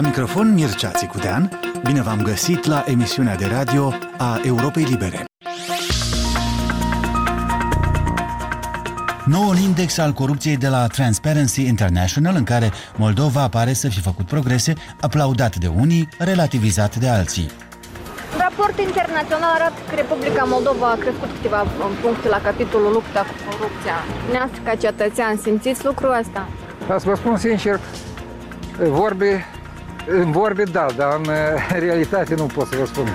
La microfon Mircea Țicudean, bine v-am găsit la emisiunea de radio a Europei Libere. Noul index al corupției de la Transparency International, în care Moldova pare să fi făcut progrese, aplaudat de unii, relativizat de alții. Raport internațional arată că Republica Moldova a crescut câteva puncte la capitolul lupta cu corupția. Neastră ca cetățean, simțiți lucrul ăsta? Ca să vă spun sincer, vorbe, în vorbe da, dar în realitate nu pot să vă spun.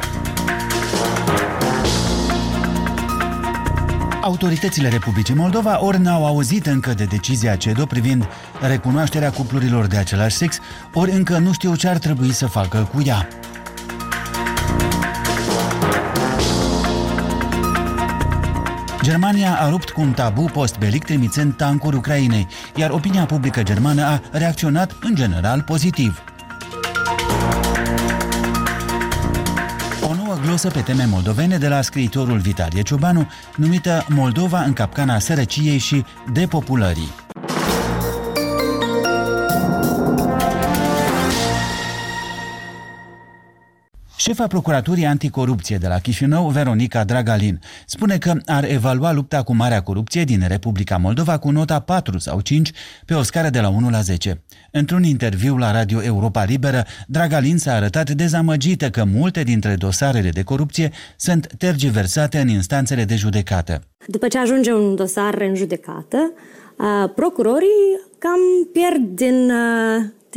Autoritățile Republicii Moldova ori n-au auzit încă de decizia CEDO privind recunoașterea cuplurilor de același sex, ori încă nu știu ce ar trebui să facă cu ea. Germania a rupt cu un tabu post-belic trimițând tancuri Ucrainei, iar opinia publică germană a reacționat în general pozitiv. Glosă pe teme moldovene de la scriitorul Vitalie Ciobanu, numită Moldova în capcana sărăciei și depopulării. Șefa Procuraturii Anticorupție de la Chișinău, Veronica Dragalin, spune că ar evalua lupta cu marea corupție din Republica Moldova cu nota 4 sau 5 pe o scară de la 1 la 10. Într-un interviu la Radio Europa Liberă, Dragalin s-a arătat dezamăgită că multe dintre dosarele de corupție sunt tergiversate în instanțele de judecată. După ce ajunge un dosar în judecată, procurorii cam pierd din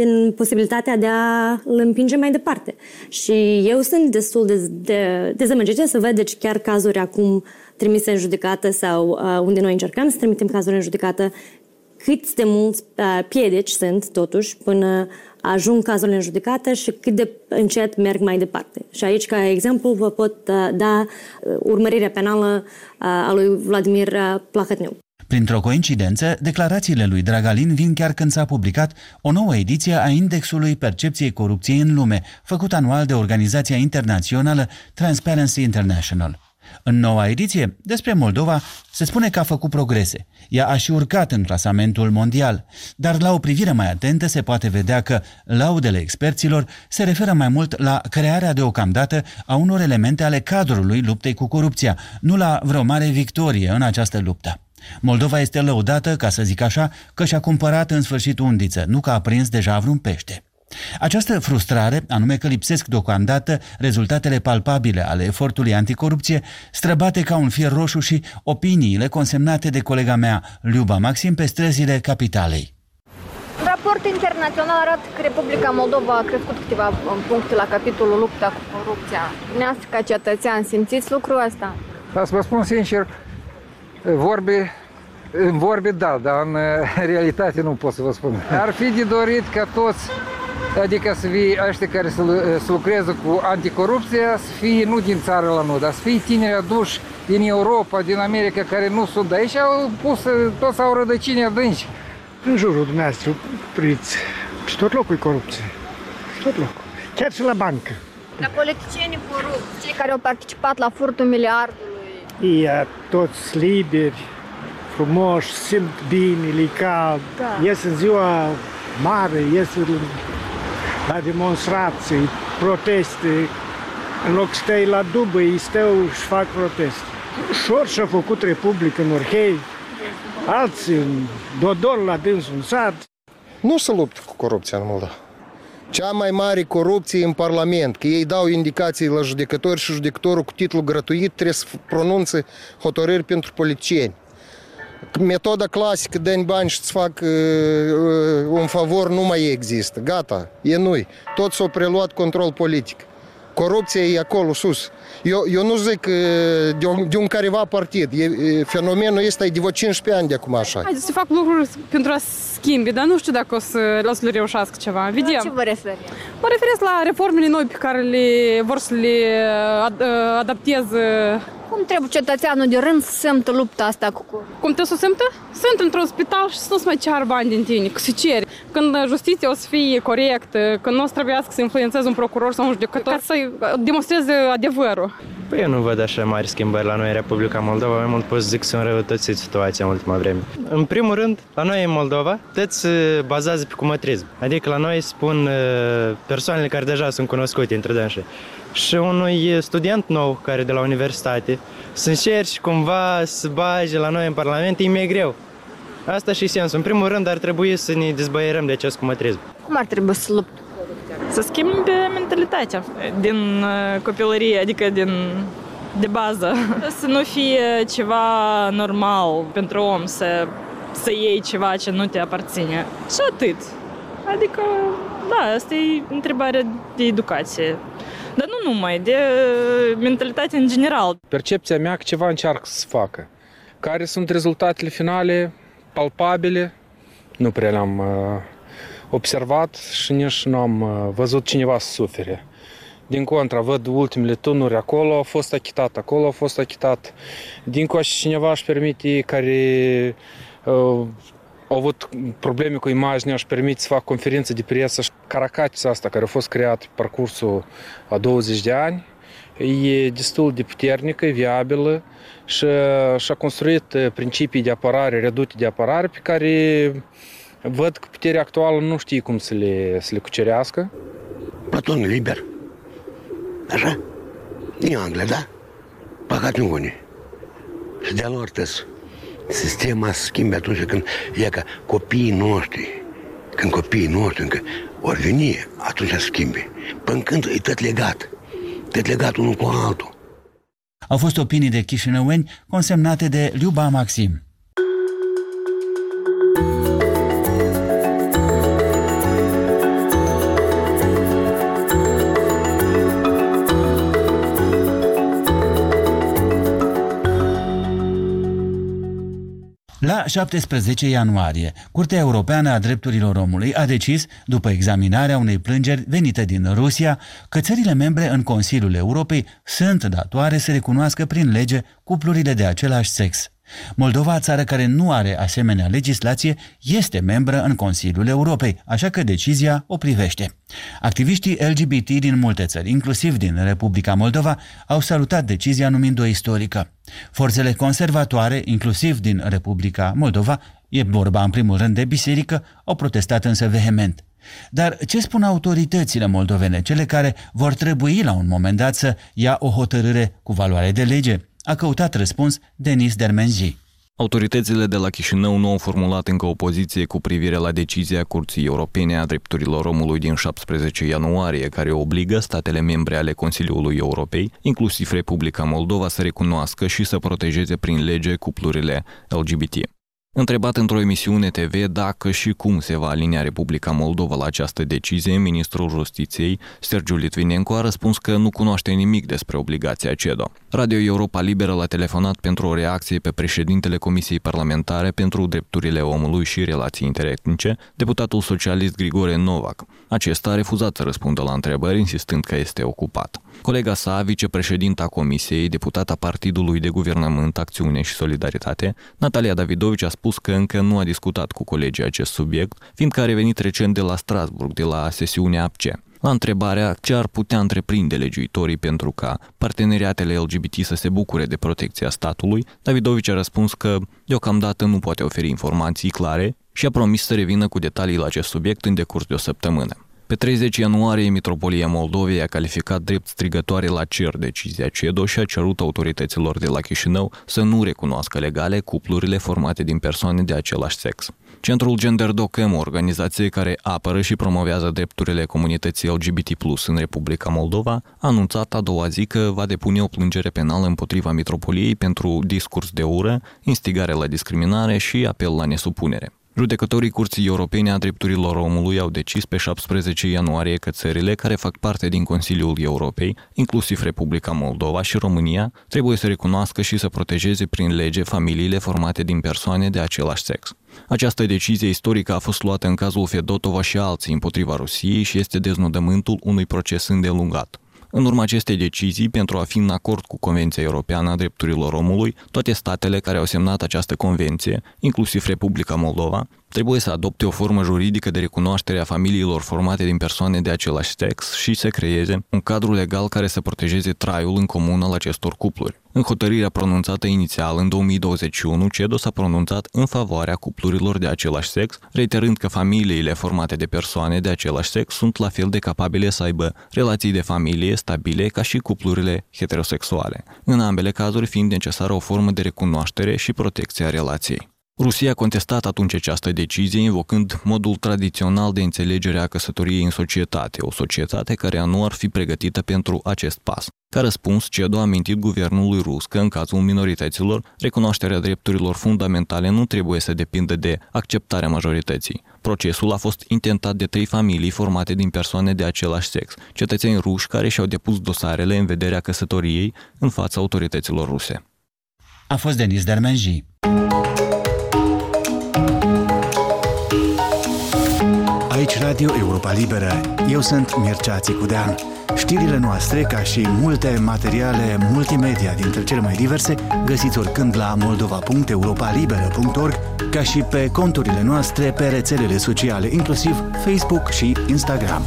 din posibilitatea de a îl împinge mai departe. Și eu sunt destul de, de dezamăgită să văd deci chiar cazuri acum trimise în judecată sau uh, unde noi încercăm să trimitem cazuri în judecată, cât de mulți uh, piedici sunt totuși până ajung cazurile în judecată și cât de încet merg mai departe. Și aici, ca exemplu, vă pot uh, da uh, urmărirea penală uh, a lui Vladimir uh, Plahătneu. Printr-o coincidență, declarațiile lui Dragalin vin chiar când s-a publicat o nouă ediție a Indexului Percepției Corupției în Lume, făcut anual de organizația internațională Transparency International. În noua ediție, despre Moldova, se spune că a făcut progrese. Ea a și urcat în clasamentul mondial, dar la o privire mai atentă se poate vedea că laudele experților se referă mai mult la crearea deocamdată a unor elemente ale cadrului luptei cu corupția, nu la vreo mare victorie în această luptă. Moldova este lăudată, ca să zic așa, că și-a cumpărat în sfârșit undiță, nu că a prins deja vreun pește. Această frustrare, anume că lipsesc deocamdată rezultatele palpabile ale efortului anticorupție, străbate ca un fir roșu și opiniile consemnate de colega mea, Liuba Maxim, pe străzile capitalei. Raport internațional arată că Republica Moldova a crescut câteva puncte la capitolul lupta cu corupția. Neastră ca cetățean, simțiți lucrul ăsta? Ca să vă spun sincer, vorbe, în vorbe da, dar în realitate nu pot să vă spun. Ar fi de dorit ca toți, adică să fie ăștia care să, să lucreze cu anticorupția, să fie nu din țară la noi, dar să fie tineri aduși din Europa, din America, care nu sunt de aici, au pus, toți au rădăcini adânci. În jurul dumneavoastră, priți, și tot locul e corupție. Și tot locul. Chiar și la bancă. Dar politicienii corupți, cei care au participat la furtul miliardului, ei toți liberi, frumoși, simt bine, li cald, da. ies în ziua mare, ies la demonstrații, proteste, în loc să stai la dubă, ei stau și fac proteste. Ușor și-a făcut Republică în Orhei, alții în Dodol la dânsul în sat. Nu se luptă cu corupția în Moldova cea mai mare corupție în Parlament, că ei dau indicații la judecători și judecătorul cu titlu gratuit trebuie să pronunțe hotărâri pentru politicieni. Metoda clasică, dă bani și îți fac uh, uh, un favor, nu mai există. Gata, e nu Tot s-a preluat control politic. Corupția e acolo sus. Eu, eu nu zic de un, de un careva partid. E, fenomenul este de vreo 15 ani de acum așa. Haideți să fac lucruri pentru a schimbi, dar nu știu dacă o să, o să le reușească ceva. Vedem. La ce vă referi? Mă referesc la reformele noi pe care le vor să le ad, adapteze cum trebuie cetățeanul de rând să simtă lupta asta cu Cum trebuie să simtă? Sunt într-un spital și să nu-ți mai ceară bani din tine, că se ceri. Când justiția o să fie corectă, când nu o să trebuiască să influențeze un procuror sau un judecător, ca să demonstreze adevărul. Păi eu nu văd așa mari schimbări la noi în Republica Moldova, mai mult pot să zic că sunt răutățit situația în ultima vreme. În primul rând, la noi în Moldova, toți se bazează pe cumătrism. Adică la noi spun uh, persoanele care deja sunt cunoscute între dânsi. Și unui student nou care de la universitate să încerci cumva să bage la noi în Parlament, e mai greu. Asta și sensul. În primul rând ar trebui să ne dezbăierăm de acest cumătrism. Cum ar trebui să lupt? Să schimbe mentalitatea din uh, copilărie, adică din de bază. Să nu fie ceva normal pentru om să, să iei ceva ce nu te aparține. Și atât. Adică, da, asta e întrebarea de educație. Dar nu numai, de mentalitate în general. Percepția mea că ceva încearcă să facă. Care sunt rezultatele finale palpabile? Nu prea le-am uh, observat și nici nu am uh, văzut cineva să sufere. Din contra, văd ultimele tunuri acolo, a fost achitat, acolo a fost achitat. Din coace cineva își permite care uh, au avut probleme cu imaginea, își permite să fac conferință de presă și caracatica asta care a fost creat pe parcursul a 20 de ani e destul de puternică, viabilă și și-a construit principii de apărare, redute de apărare pe care văd că puterea actuală nu știe cum să le, să le cucerească. Platon liber. Așa? Din Anglia, da? Păcat nu unii. Și de-a lor tăs. Sistema se schimbe atunci când e ca copiii noștri, când copiii noștri încă ori veni, atunci se schimbe. Până când e tot legat, tot legat unul cu altul. Au fost opinii de chișinăueni consemnate de Liuba Maxim. La 17 ianuarie, Curtea Europeană a Drepturilor Omului a decis, după examinarea unei plângeri venite din Rusia, că țările membre în Consiliul Europei sunt datoare să recunoască prin lege cuplurile de același sex. Moldova, țară care nu are asemenea legislație, este membră în Consiliul Europei, așa că decizia o privește. Activiștii LGBT din multe țări, inclusiv din Republica Moldova, au salutat decizia numind-o istorică. Forțele conservatoare, inclusiv din Republica Moldova, e vorba în primul rând de biserică, au protestat însă vehement. Dar ce spun autoritățile moldovene, cele care vor trebui la un moment dat să ia o hotărâre cu valoare de lege? A căutat răspuns Denis Dermenji. Autoritățile de la Chișinău nu au formulat încă o poziție cu privire la decizia Curții Europene a Drepturilor Omului din 17 ianuarie, care obligă statele membre ale Consiliului Europei, inclusiv Republica Moldova, să recunoască și să protejeze prin lege cuplurile LGBT. Întrebat într-o emisiune TV dacă și cum se va alinia Republica Moldova la această decizie, ministrul justiției, Sergiu Litvinenko, a răspuns că nu cunoaște nimic despre obligația CEDO. Radio Europa Liberă l-a telefonat pentru o reacție pe președintele Comisiei Parlamentare pentru Drepturile Omului și Relații Interetnice, deputatul socialist Grigore Novak. Acesta a refuzat să răspundă la întrebări, insistând că este ocupat. Colega sa, vicepreședinta Comisiei, deputata Partidului de Guvernământ, Acțiune și Solidaritate, Natalia Davidovici a spus că încă nu a discutat cu colegii acest subiect, fiindcă a revenit recent de la Strasburg, de la sesiunea APCE. La întrebarea ce ar putea întreprinde legiuitorii pentru ca parteneriatele LGBT să se bucure de protecția statului, Davidovici a răspuns că deocamdată nu poate oferi informații clare și a promis să revină cu detalii la acest subiect în decurs de o săptămână. Pe 30 ianuarie, Mitropolia Moldovei a calificat drept strigătoare la cer decizia CEDO și a cerut autorităților de la Chișinău să nu recunoască legale cuplurile formate din persoane de același sex. Centrul Gender Docem, o organizație care apără și promovează drepturile comunității LGBT+, în Republica Moldova, a anunțat a doua zi că va depune o plângere penală împotriva Mitropoliei pentru discurs de ură, instigare la discriminare și apel la nesupunere. Judecătorii Curții Europene a Drepturilor Omului au decis pe 17 ianuarie că țările care fac parte din Consiliul Europei, inclusiv Republica Moldova și România, trebuie să recunoască și să protejeze prin lege familiile formate din persoane de același sex. Această decizie istorică a fost luată în cazul Fedotova și alții împotriva Rusiei și este deznodământul unui proces îndelungat. În urma acestei decizii, pentru a fi în acord cu Convenția Europeană a Drepturilor Omului, toate statele care au semnat această convenție, inclusiv Republica Moldova, trebuie să adopte o formă juridică de recunoaștere a familiilor formate din persoane de același sex și să creeze un cadru legal care să protejeze traiul în comun al acestor cupluri. În hotărârea pronunțată inițial în 2021, CEDO s-a pronunțat în favoarea cuplurilor de același sex, reiterând că familiile formate de persoane de același sex sunt la fel de capabile să aibă relații de familie stabile ca și cuplurile heterosexuale, în ambele cazuri fiind necesară o formă de recunoaștere și protecție a relației. Rusia a contestat atunci această decizie, invocând modul tradițional de înțelegere a căsătoriei în societate, o societate care nu ar fi pregătită pentru acest pas. Ca răspuns, CEDO a mintit guvernului rus că, în cazul minorităților, recunoașterea drepturilor fundamentale nu trebuie să depindă de acceptarea majorității. Procesul a fost intentat de trei familii formate din persoane de același sex, cetățeni ruși care și-au depus dosarele în vederea căsătoriei în fața autorităților ruse. A fost Denis Dermenji. Aici Radio Europa Liberă. Eu sunt Mircea Țicudean. Știrile noastre, ca și multe materiale multimedia dintre cele mai diverse, găsiți oricând la moldova.europalibera.org, ca și pe conturile noastre pe rețelele sociale, inclusiv Facebook și Instagram.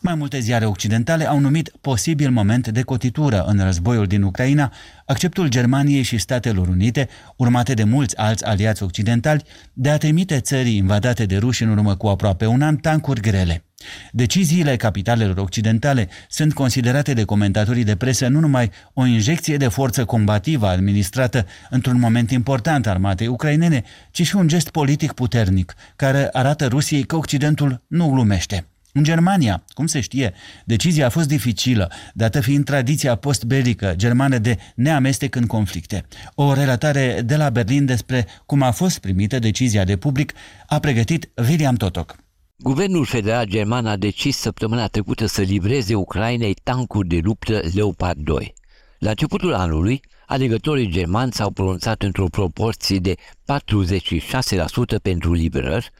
Mai multe ziare occidentale au numit posibil moment de cotitură în războiul din Ucraina acceptul Germaniei și Statelor Unite, urmate de mulți alți aliați occidentali, de a trimite țării invadate de ruși în urmă cu aproape un an tancuri grele. Deciziile capitalelor occidentale sunt considerate de comentatorii de presă nu numai o injecție de forță combativă administrată într-un moment important armatei ucrainene, ci și un gest politic puternic, care arată Rusiei că Occidentul nu glumește. În Germania, cum se știe, decizia a fost dificilă, dată fiind tradiția postbelică germană de neamestec în conflicte. O relatare de la Berlin despre cum a fost primită decizia de public a pregătit William Totok. Guvernul federal german a decis săptămâna trecută să livreze Ucrainei tancuri de luptă Leopard 2. La începutul anului, alegătorii germani s-au pronunțat într-o proporție de 46% pentru livrări,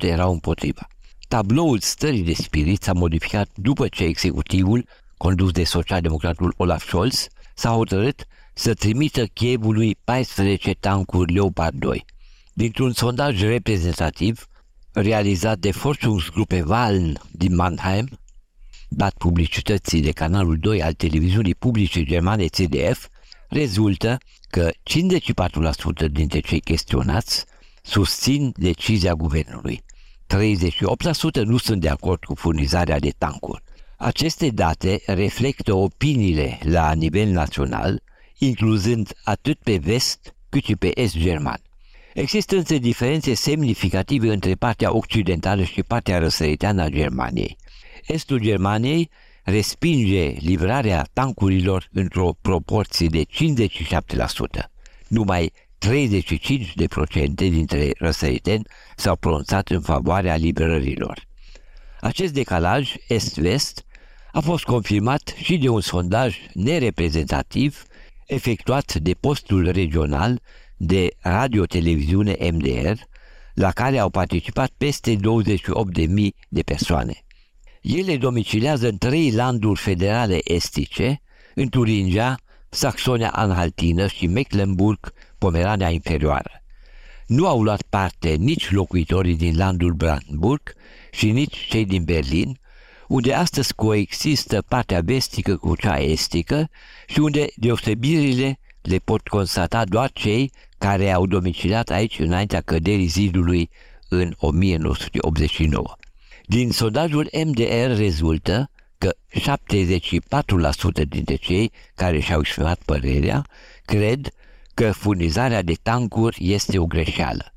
43% erau împotriva. Tabloul stării de spirit s-a modificat după ce executivul, condus de socialdemocratul Olaf Scholz, s-a hotărât să trimită Chievului 14 tancuri Leopard 2. Dintr-un sondaj reprezentativ realizat de Forschungsgruppe Wahlen din Mannheim, dat publicității de canalul 2 al televiziunii publice germane CDF, rezultă că 54% dintre cei chestionați susțin decizia guvernului. 38% nu sunt de acord cu furnizarea de tancuri. Aceste date reflectă opiniile la nivel național, incluzând atât pe vest cât și pe est german. Există însă diferențe semnificative între partea occidentală și partea răsăriteană a Germaniei. Estul Germaniei respinge livrarea tancurilor într-o proporție de 57%. Numai 35% dintre răsăriteni s-au pronunțat în favoarea liberărilor. Acest decalaj est-vest a fost confirmat și de un sondaj nereprezentativ efectuat de postul regional de radio-televiziune MDR, la care au participat peste 28.000 de persoane. Ele domicilează în trei landuri federale estice, în Turingia, Saxonia-Anhaltină și Mecklenburg, Pomerania Inferioară. Nu au luat parte nici locuitorii din landul Brandenburg și nici cei din Berlin, unde astăzi coexistă partea vestică cu cea estică și unde deosebirile le pot constata doar cei care au domiciliat aici înaintea căderii zidului în 1989. Din sondajul MDR rezultă că 74% dintre cei care și-au exprimat părerea cred că furnizarea de tancuri este o greșeală.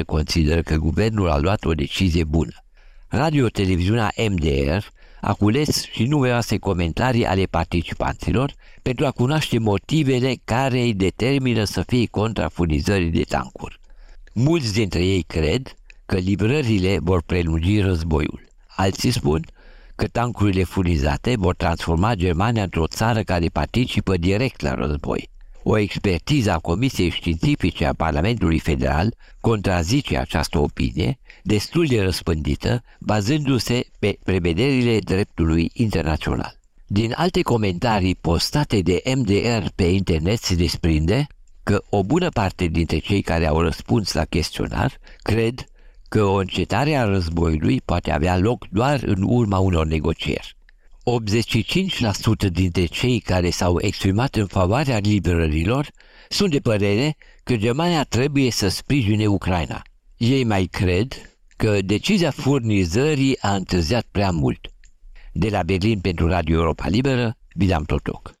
24% consideră că guvernul a luat o decizie bună. Radio-televiziunea MDR a cules și numeroase comentarii ale participanților pentru a cunoaște motivele care îi determină să fie contra furnizării de tancuri. Mulți dintre ei cred că livrările vor prelungi războiul. Alții spun că tancurile furnizate vor transforma Germania într-o țară care participă direct la război. O expertiză a Comisiei Științifice a Parlamentului Federal contrazice această opinie, destul de răspândită, bazându-se pe prevederile dreptului internațional. Din alte comentarii postate de MDR pe internet se desprinde că o bună parte dintre cei care au răspuns la chestionar cred că o încetare a războiului poate avea loc doar în urma unor negocieri. 85% dintre cei care s-au exprimat în favoarea liberărilor sunt de părere că Germania trebuie să sprijine Ucraina. Ei mai cred că decizia furnizării a întârziat prea mult. De la Berlin pentru Radio Europa Liberă, Vidam Totoc.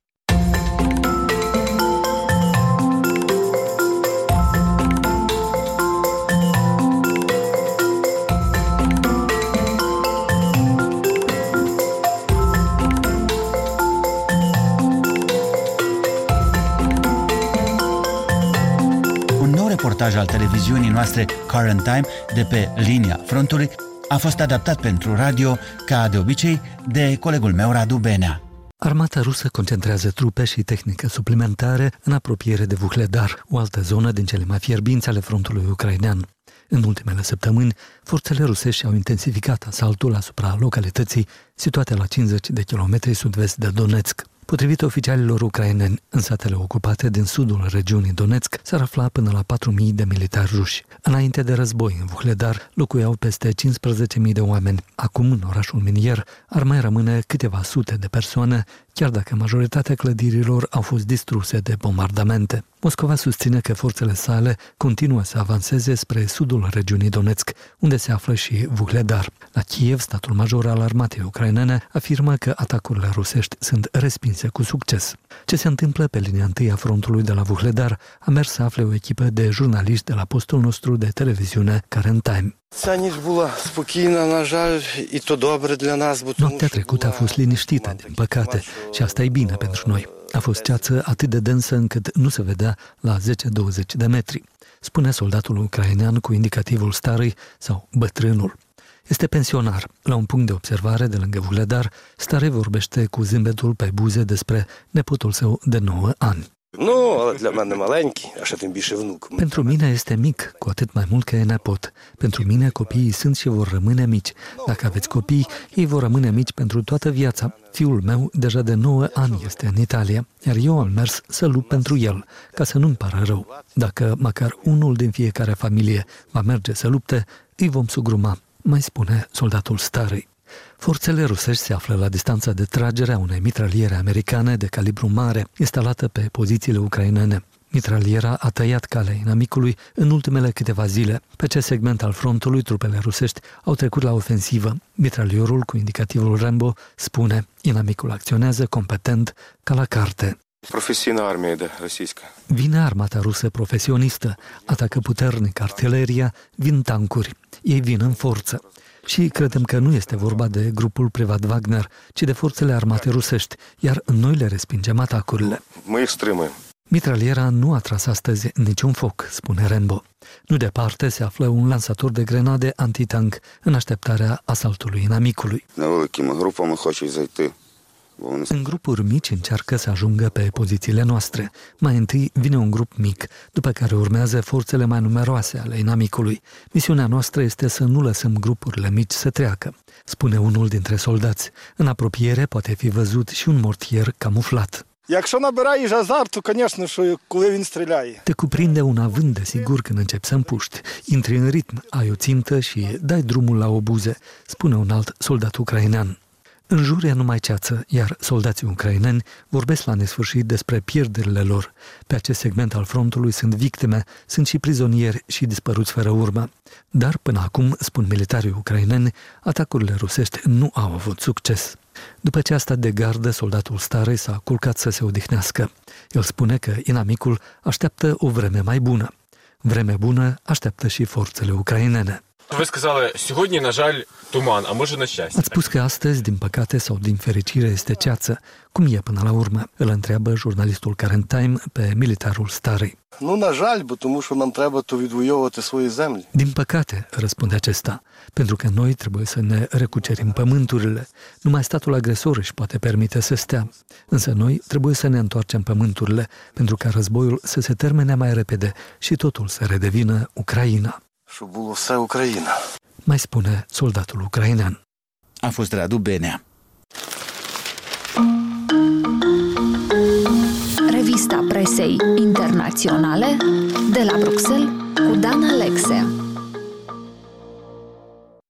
Reportaj al televiziunii noastre Current Time de pe linia frontului a fost adaptat pentru radio, ca de obicei, de colegul meu Radu Benea. Armata rusă concentrează trupe și tehnică suplimentare în apropiere de Vuhledar, o altă zonă din cele mai fierbinți ale frontului ucrainean. În ultimele săptămâni, forțele rusești au intensificat asaltul asupra localității situate la 50 de kilometri sud-vest de Donetsk. Potrivit oficialilor ucraineni, în satele ocupate din sudul regiunii Donetsk s-ar afla până la 4.000 de militari ruși. Înainte de război, în Vuhledar locuiau peste 15.000 de oameni. Acum, în orașul minier, ar mai rămâne câteva sute de persoane, chiar dacă majoritatea clădirilor au fost distruse de bombardamente. Moscova susține că forțele sale continuă să avanseze spre sudul regiunii Donetsk, unde se află și Vuhledar. La Kiev, statul major al armatei ucrainene afirmă că atacurile rusești sunt respinse cu succes. Ce se întâmplă pe linia întâi a frontului de la Vuhledar a mers să afle o echipă de jurnaliști de la postul nostru de televiziune Karen Time. Noaptea trecută a fost liniștită, din păcate, și asta e bine pentru noi. A fost ceață atât de densă încât nu se vedea la 10-20 de metri, spune soldatul ucrainean cu indicativul starăi sau bătrânul. Este pensionar. La un punct de observare de lângă Vuledar, Stare vorbește cu zâmbetul pe buze despre nepotul său de 9 ani. Nu, для мене маленький, а ще тим більше внук. Pentru mine este mic, cu atât mai mult că e nepot. Pentru mine copiii sunt și vor rămâne mici. Dacă aveți copii, ei vor rămâne mici pentru toată viața. Fiul meu, deja de 9 ani, este în Italia, iar eu am mers să lupt pentru el, ca să nu-mi pară rău. Dacă măcar unul din fiecare familie va merge să lupte, îi vom sugruma, mai spune soldatul starei. Forțele rusești se află la distanța de tragere a unei mitraliere americane de calibru mare, instalată pe pozițiile ucrainene. Mitraliera a tăiat calea inamicului în ultimele câteva zile. Pe acest segment al frontului, trupele rusești au trecut la ofensivă. Mitraliorul cu indicativul Rambo spune, inamicul acționează competent ca la carte. Profesionă armie de rusiscă. Vine armata rusă profesionistă, atacă puternic artileria, vin tancuri, ei vin în forță și credem că nu este vorba de grupul privat Wagner, ci de forțele armate rusești, iar noi le respingem atacurile. Mă exprimă. Mitraliera nu a tras astăzi niciun foc, spune Rembo. Nu departe se află un lansator de grenade antitank în așteptarea asaltului inamicului. Невеликими групами хочуть зайти în grupuri mici încearcă să ajungă pe pozițiile noastre. Mai întâi vine un grup mic, după care urmează forțele mai numeroase ale inamicului. Misiunea noastră este să nu lăsăm grupurile mici să treacă, spune unul dintre soldați. În apropiere poate fi văzut și un mortier camuflat. Якщо набираєш азарт, то, звісно, що коли він стріляє. Te cuprinde un avânt de sigur când începi să împuști. Intri în ritm, ai o țintă și dai drumul la obuze, spune un alt soldat ucrainean. În jur e numai ceață, iar soldații ucraineni vorbesc la nesfârșit despre pierderile lor. Pe acest segment al frontului sunt victime, sunt și prizonieri și dispăruți fără urmă. Dar până acum, spun militarii ucraineni, atacurile rusești nu au avut succes. După ce a stat de gardă, soldatul stare s-a culcat să se odihnească. El spune că inamicul așteaptă o vreme mai bună. Vreme bună așteaptă și forțele ucrainene. Ви сказали, сьогодні, на жаль, туман, а може на щастя. Ați spus că astăzi, din păcate sau din fericire, este ceață. Cum e până la urmă? Îl întreabă jurnalistul Current Time pe militarul Starei. Ну, на жаль, бо тому що нам треба то відвоювати свої землі. Din păcate, răspunde acesta, pentru că noi trebuie să ne recucerim pământurile. Numai statul agresor își poate permite să stea. Însă noi trebuie să ne întoarcem pământurile, pentru ca războiul să se termine mai repede și totul să redevină Ucraina. și bulosea Ucraina. Mai spune soldatul ucrainean. A fost Radu Benea. Revista presei internaționale de la Bruxelles cu Dan Alexe.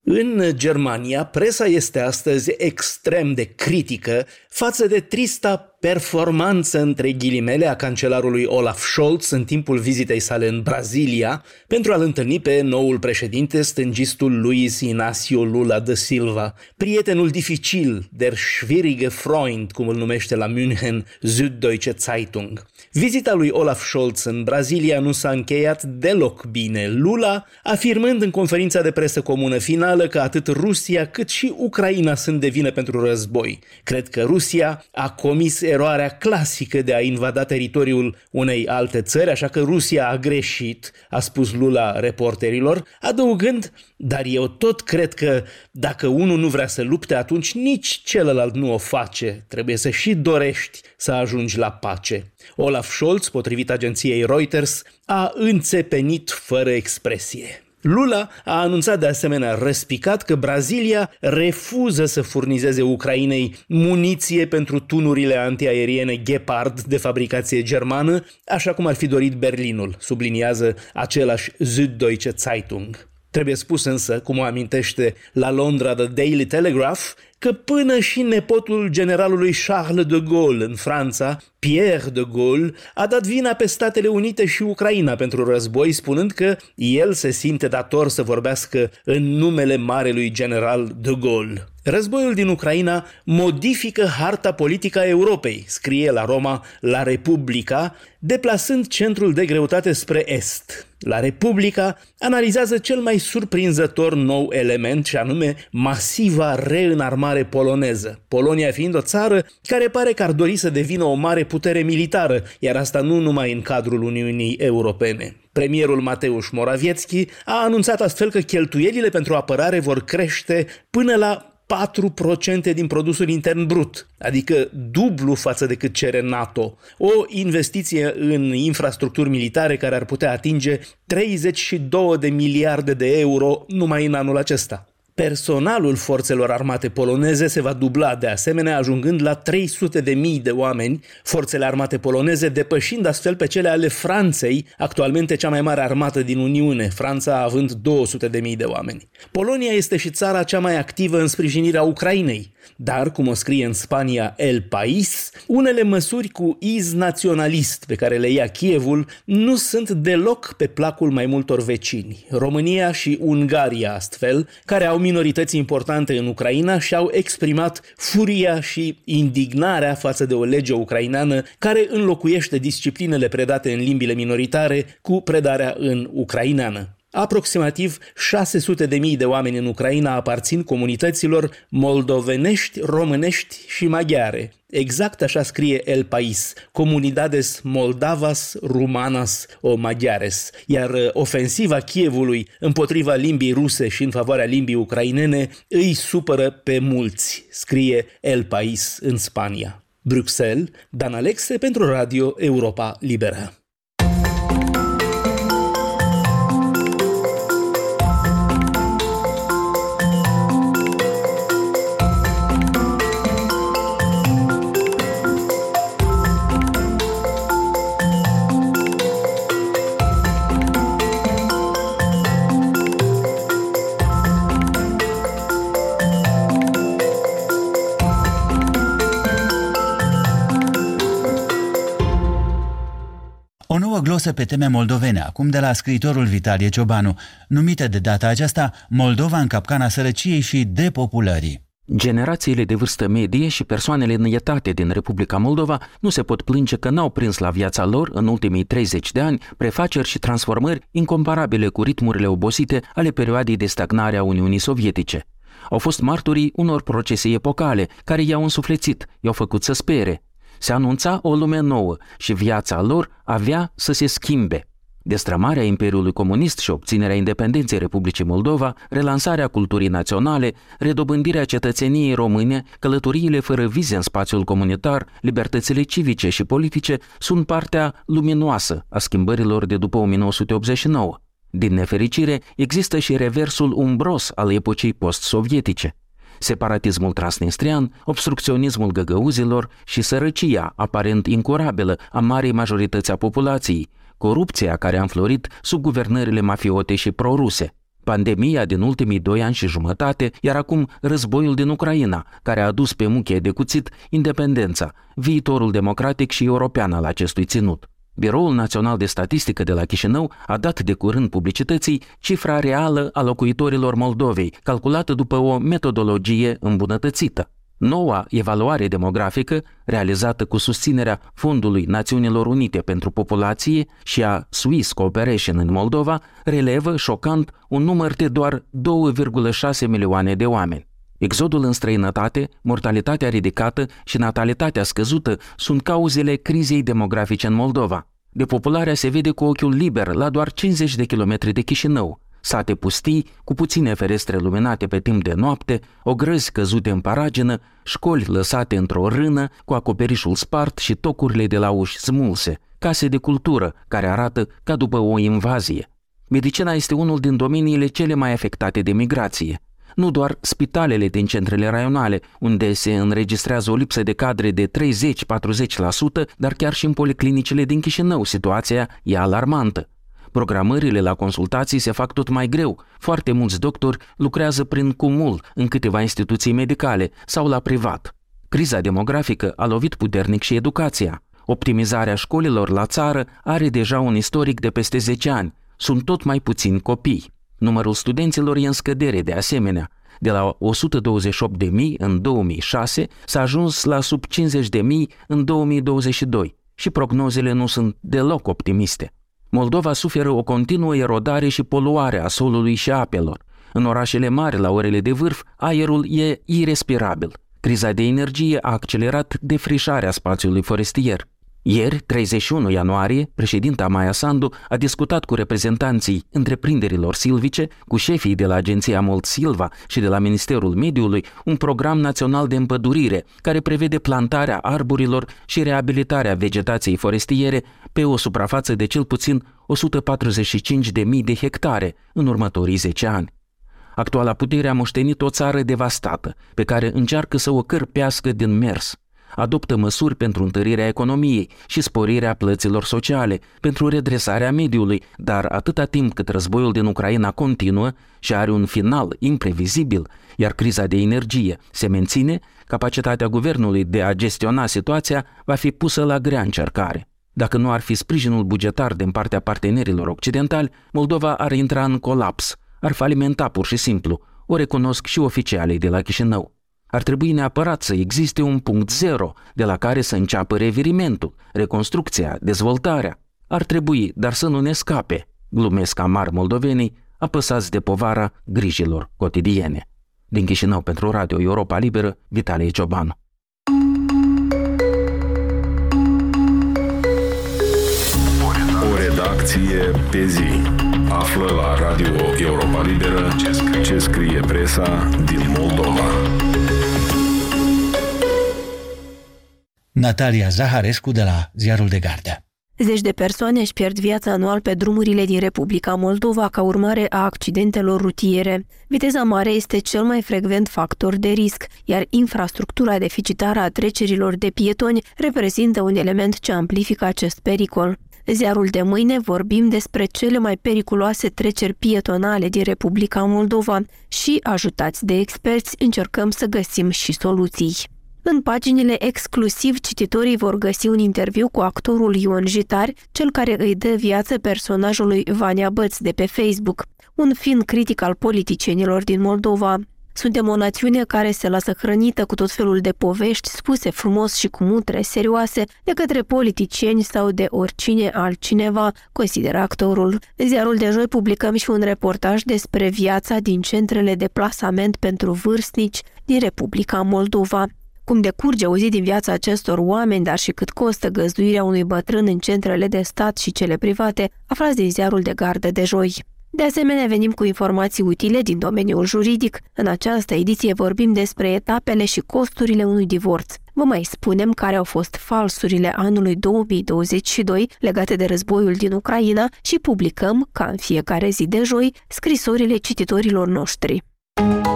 În Germania, presa este astăzi extrem de critică față de trista performanță între ghilimele a cancelarului Olaf Scholz în timpul vizitei sale în Brazilia pentru a-l întâlni pe noul președinte, stângistul Luis Inácio Lula da Silva, prietenul dificil, der schwierige Freund, cum îl numește la München Süddeutsche Zeitung. Vizita lui Olaf Scholz în Brazilia nu s-a încheiat deloc bine, Lula afirmând în conferința de presă comună finală că atât Rusia cât și Ucraina sunt de vină pentru război. Cred că Rusia a comis eroarea clasică de a invada teritoriul unei alte țări, așa că Rusia a greșit, a spus Lula reporterilor, adăugând, dar eu tot cred că dacă unul nu vrea să lupte, atunci nici celălalt nu o face. Trebuie să și dorești să ajungi la pace. Olaf Scholz, potrivit agenției Reuters, a înțepenit fără expresie. Lula a anunțat de asemenea răspicat că Brazilia refuză să furnizeze Ucrainei muniție pentru tunurile antiaeriene Gepard de fabricație germană, așa cum ar fi dorit Berlinul, subliniază același Süddeutsche Zeitung. Trebuie spus însă, cum o amintește la Londra The Daily Telegraph, că până și nepotul generalului Charles de Gaulle în Franța, Pierre de Gaulle, a dat vina pe Statele Unite și Ucraina pentru război, spunând că el se simte dator să vorbească în numele marelui general de Gaulle. Războiul din Ucraina modifică harta politică a Europei, scrie la Roma la Republica, deplasând centrul de greutate spre est. La Republica analizează cel mai surprinzător nou element și anume masiva reînarmare poloneză. Polonia fiind o țară care pare că ar dori să devină o mare putere militară, iar asta nu numai în cadrul Uniunii Europene. Premierul Mateusz Morawiecki a anunțat astfel că cheltuielile pentru apărare vor crește până la 4% din produsul intern brut, adică dublu față de cât cere NATO. O investiție în infrastructuri militare care ar putea atinge 32 de miliarde de euro numai în anul acesta. Personalul forțelor armate poloneze se va dubla de asemenea, ajungând la 300 de mii de oameni, forțele armate poloneze depășind astfel pe cele ale Franței, actualmente cea mai mare armată din Uniune, Franța având 200 de mii de oameni. Polonia este și țara cea mai activă în sprijinirea Ucrainei, dar, cum o scrie în Spania El País, unele măsuri cu iz naționalist pe care le ia Kievul nu sunt deloc pe placul mai multor vecini. România și Ungaria, astfel, care au minorități importante în Ucraina și-au exprimat furia și indignarea față de o lege ucraineană care înlocuiește disciplinele predate în limbile minoritare cu predarea în ucraineană. Aproximativ 600 de mii de oameni în Ucraina aparțin comunităților moldovenești, românești și maghiare. Exact așa scrie El Pais, Comunidades Moldavas Rumanas o Maghiares, iar uh, ofensiva Kievului împotriva limbii ruse și în favoarea limbii ucrainene îi supără pe mulți, scrie El Pais în Spania. Bruxelles, Dan Alexe pentru Radio Europa Liberă. Glosă pe teme moldovene, acum de la scriitorul Vitalie Ciobanu, numită de data aceasta Moldova în capcana sărăciei și depopulării. Generațiile de vârstă medie și persoanele înietate din Republica Moldova nu se pot plânge că n-au prins la viața lor în ultimii 30 de ani prefaceri și transformări incomparabile cu ritmurile obosite ale perioadei de stagnare a Uniunii Sovietice. Au fost martorii unor procese epocale care i-au însuflețit, i-au făcut să spere, se anunța o lume nouă și viața lor avea să se schimbe. Destrămarea Imperiului Comunist și obținerea independenței Republicii Moldova, relansarea culturii naționale, redobândirea cetățeniei române, călătoriile fără vize în spațiul comunitar, libertățile civice și politice sunt partea luminoasă a schimbărilor de după 1989. Din nefericire, există și reversul umbros al epocii post-sovietice. Separatismul transnistrian, obstrucționismul găgăuzilor și sărăcia aparent incurabilă a marii majorități a populației, corupția care a înflorit sub guvernările mafiote și proruse, pandemia din ultimii doi ani și jumătate, iar acum războiul din Ucraina, care a adus pe muchie de cuțit independența, viitorul democratic și european al acestui ținut. Biroul Național de Statistică de la Chișinău a dat de curând publicității cifra reală a locuitorilor Moldovei, calculată după o metodologie îmbunătățită. Noua evaluare demografică, realizată cu susținerea Fondului Națiunilor Unite pentru Populație și a Swiss Cooperation în Moldova, relevă, șocant, un număr de doar 2,6 milioane de oameni. Exodul în străinătate, mortalitatea ridicată și natalitatea scăzută sunt cauzele crizei demografice în Moldova. Depopularea se vede cu ochiul liber la doar 50 de kilometri de Chișinău, sate pustii, cu puține ferestre luminate pe timp de noapte, ogrăzi căzute în paragină, școli lăsate într-o rână, cu acoperișul spart și tocurile de la uși smulse, case de cultură care arată ca după o invazie. Medicina este unul din domeniile cele mai afectate de migrație. Nu doar spitalele din centrele raionale, unde se înregistrează o lipsă de cadre de 30-40%, dar chiar și în policlinicile din Chișinău situația e alarmantă. Programările la consultații se fac tot mai greu. Foarte mulți doctori lucrează prin cumul în câteva instituții medicale sau la privat. Criza demografică a lovit puternic și educația. Optimizarea școlilor la țară are deja un istoric de peste 10 ani. Sunt tot mai puțini copii. Numărul studenților e în scădere de asemenea. De la 128.000 în 2006 s-a ajuns la sub 50.000 în 2022 și prognozele nu sunt deloc optimiste. Moldova suferă o continuă erodare și poluare a solului și apelor. În orașele mari, la orele de vârf, aerul e irrespirabil. Criza de energie a accelerat defrișarea spațiului forestier. Ieri, 31 ianuarie, președinta Maia Sandu a discutat cu reprezentanții întreprinderilor silvice, cu șefii de la Agenția Mold Silva și de la Ministerul Mediului, un program național de împădurire care prevede plantarea arborilor și reabilitarea vegetației forestiere pe o suprafață de cel puțin 145.000 de hectare în următorii 10 ani. Actuala putere a moștenit o țară devastată, pe care încearcă să o cărpească din mers – adoptă măsuri pentru întărirea economiei și sporirea plăților sociale, pentru redresarea mediului, dar atâta timp cât războiul din Ucraina continuă și are un final imprevizibil, iar criza de energie se menține, capacitatea guvernului de a gestiona situația va fi pusă la grea încercare. Dacă nu ar fi sprijinul bugetar din partea partenerilor occidentali, Moldova ar intra în colaps, ar falimenta pur și simplu, o recunosc și oficialii de la Chișinău. Ar trebui neapărat să existe un punct zero de la care să înceapă revirimentul, reconstrucția, dezvoltarea. Ar trebui, dar să nu ne scape, glumesc amar moldovenii, apăsați de povara grijilor cotidiene. Din Chișinău pentru Radio Europa Liberă, Vitalie Ciobanu. O redacție pe zi. Află la Radio Europa Liberă ce scrie presa din Moldova. Natalia Zaharescu de la Ziarul de Gardă. Zeci de persoane își pierd viața anual pe drumurile din Republica Moldova ca urmare a accidentelor rutiere. Viteza mare este cel mai frecvent factor de risc, iar infrastructura deficitară a trecerilor de pietoni reprezintă un element ce amplifică acest pericol. Ziarul de mâine vorbim despre cele mai periculoase treceri pietonale din Republica Moldova și, ajutați de experți, încercăm să găsim și soluții. În paginile exclusiv, cititorii vor găsi un interviu cu actorul Ion Jitar, cel care îi dă viață personajului Vania Băț de pe Facebook, un fin critic al politicienilor din Moldova. Suntem o națiune care se lasă hrănită cu tot felul de povești spuse frumos și cu mutre serioase de către politicieni sau de oricine altcineva, consideră actorul. Ziarul de joi publicăm și un reportaj despre viața din centrele de plasament pentru vârstnici din Republica Moldova cum decurge o zi din viața acestor oameni, dar și cât costă găzduirea unui bătrân în centrele de stat și cele private, aflați din ziarul de gardă de joi. De asemenea, venim cu informații utile din domeniul juridic. În această ediție vorbim despre etapele și costurile unui divorț. Vă mai spunem care au fost falsurile anului 2022 legate de războiul din Ucraina și publicăm, ca în fiecare zi de joi, scrisorile cititorilor noștri.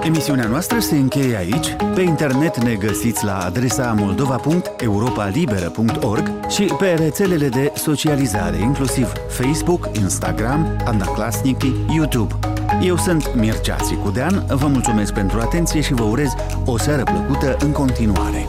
Emisiunea noastră se încheie aici. Pe internet ne găsiți la adresa moldova.europalibera.org și pe rețelele de socializare, inclusiv Facebook, Instagram, Anaclasniki, YouTube. Eu sunt Mircea Țicudean, vă mulțumesc pentru atenție și vă urez o seară plăcută în continuare.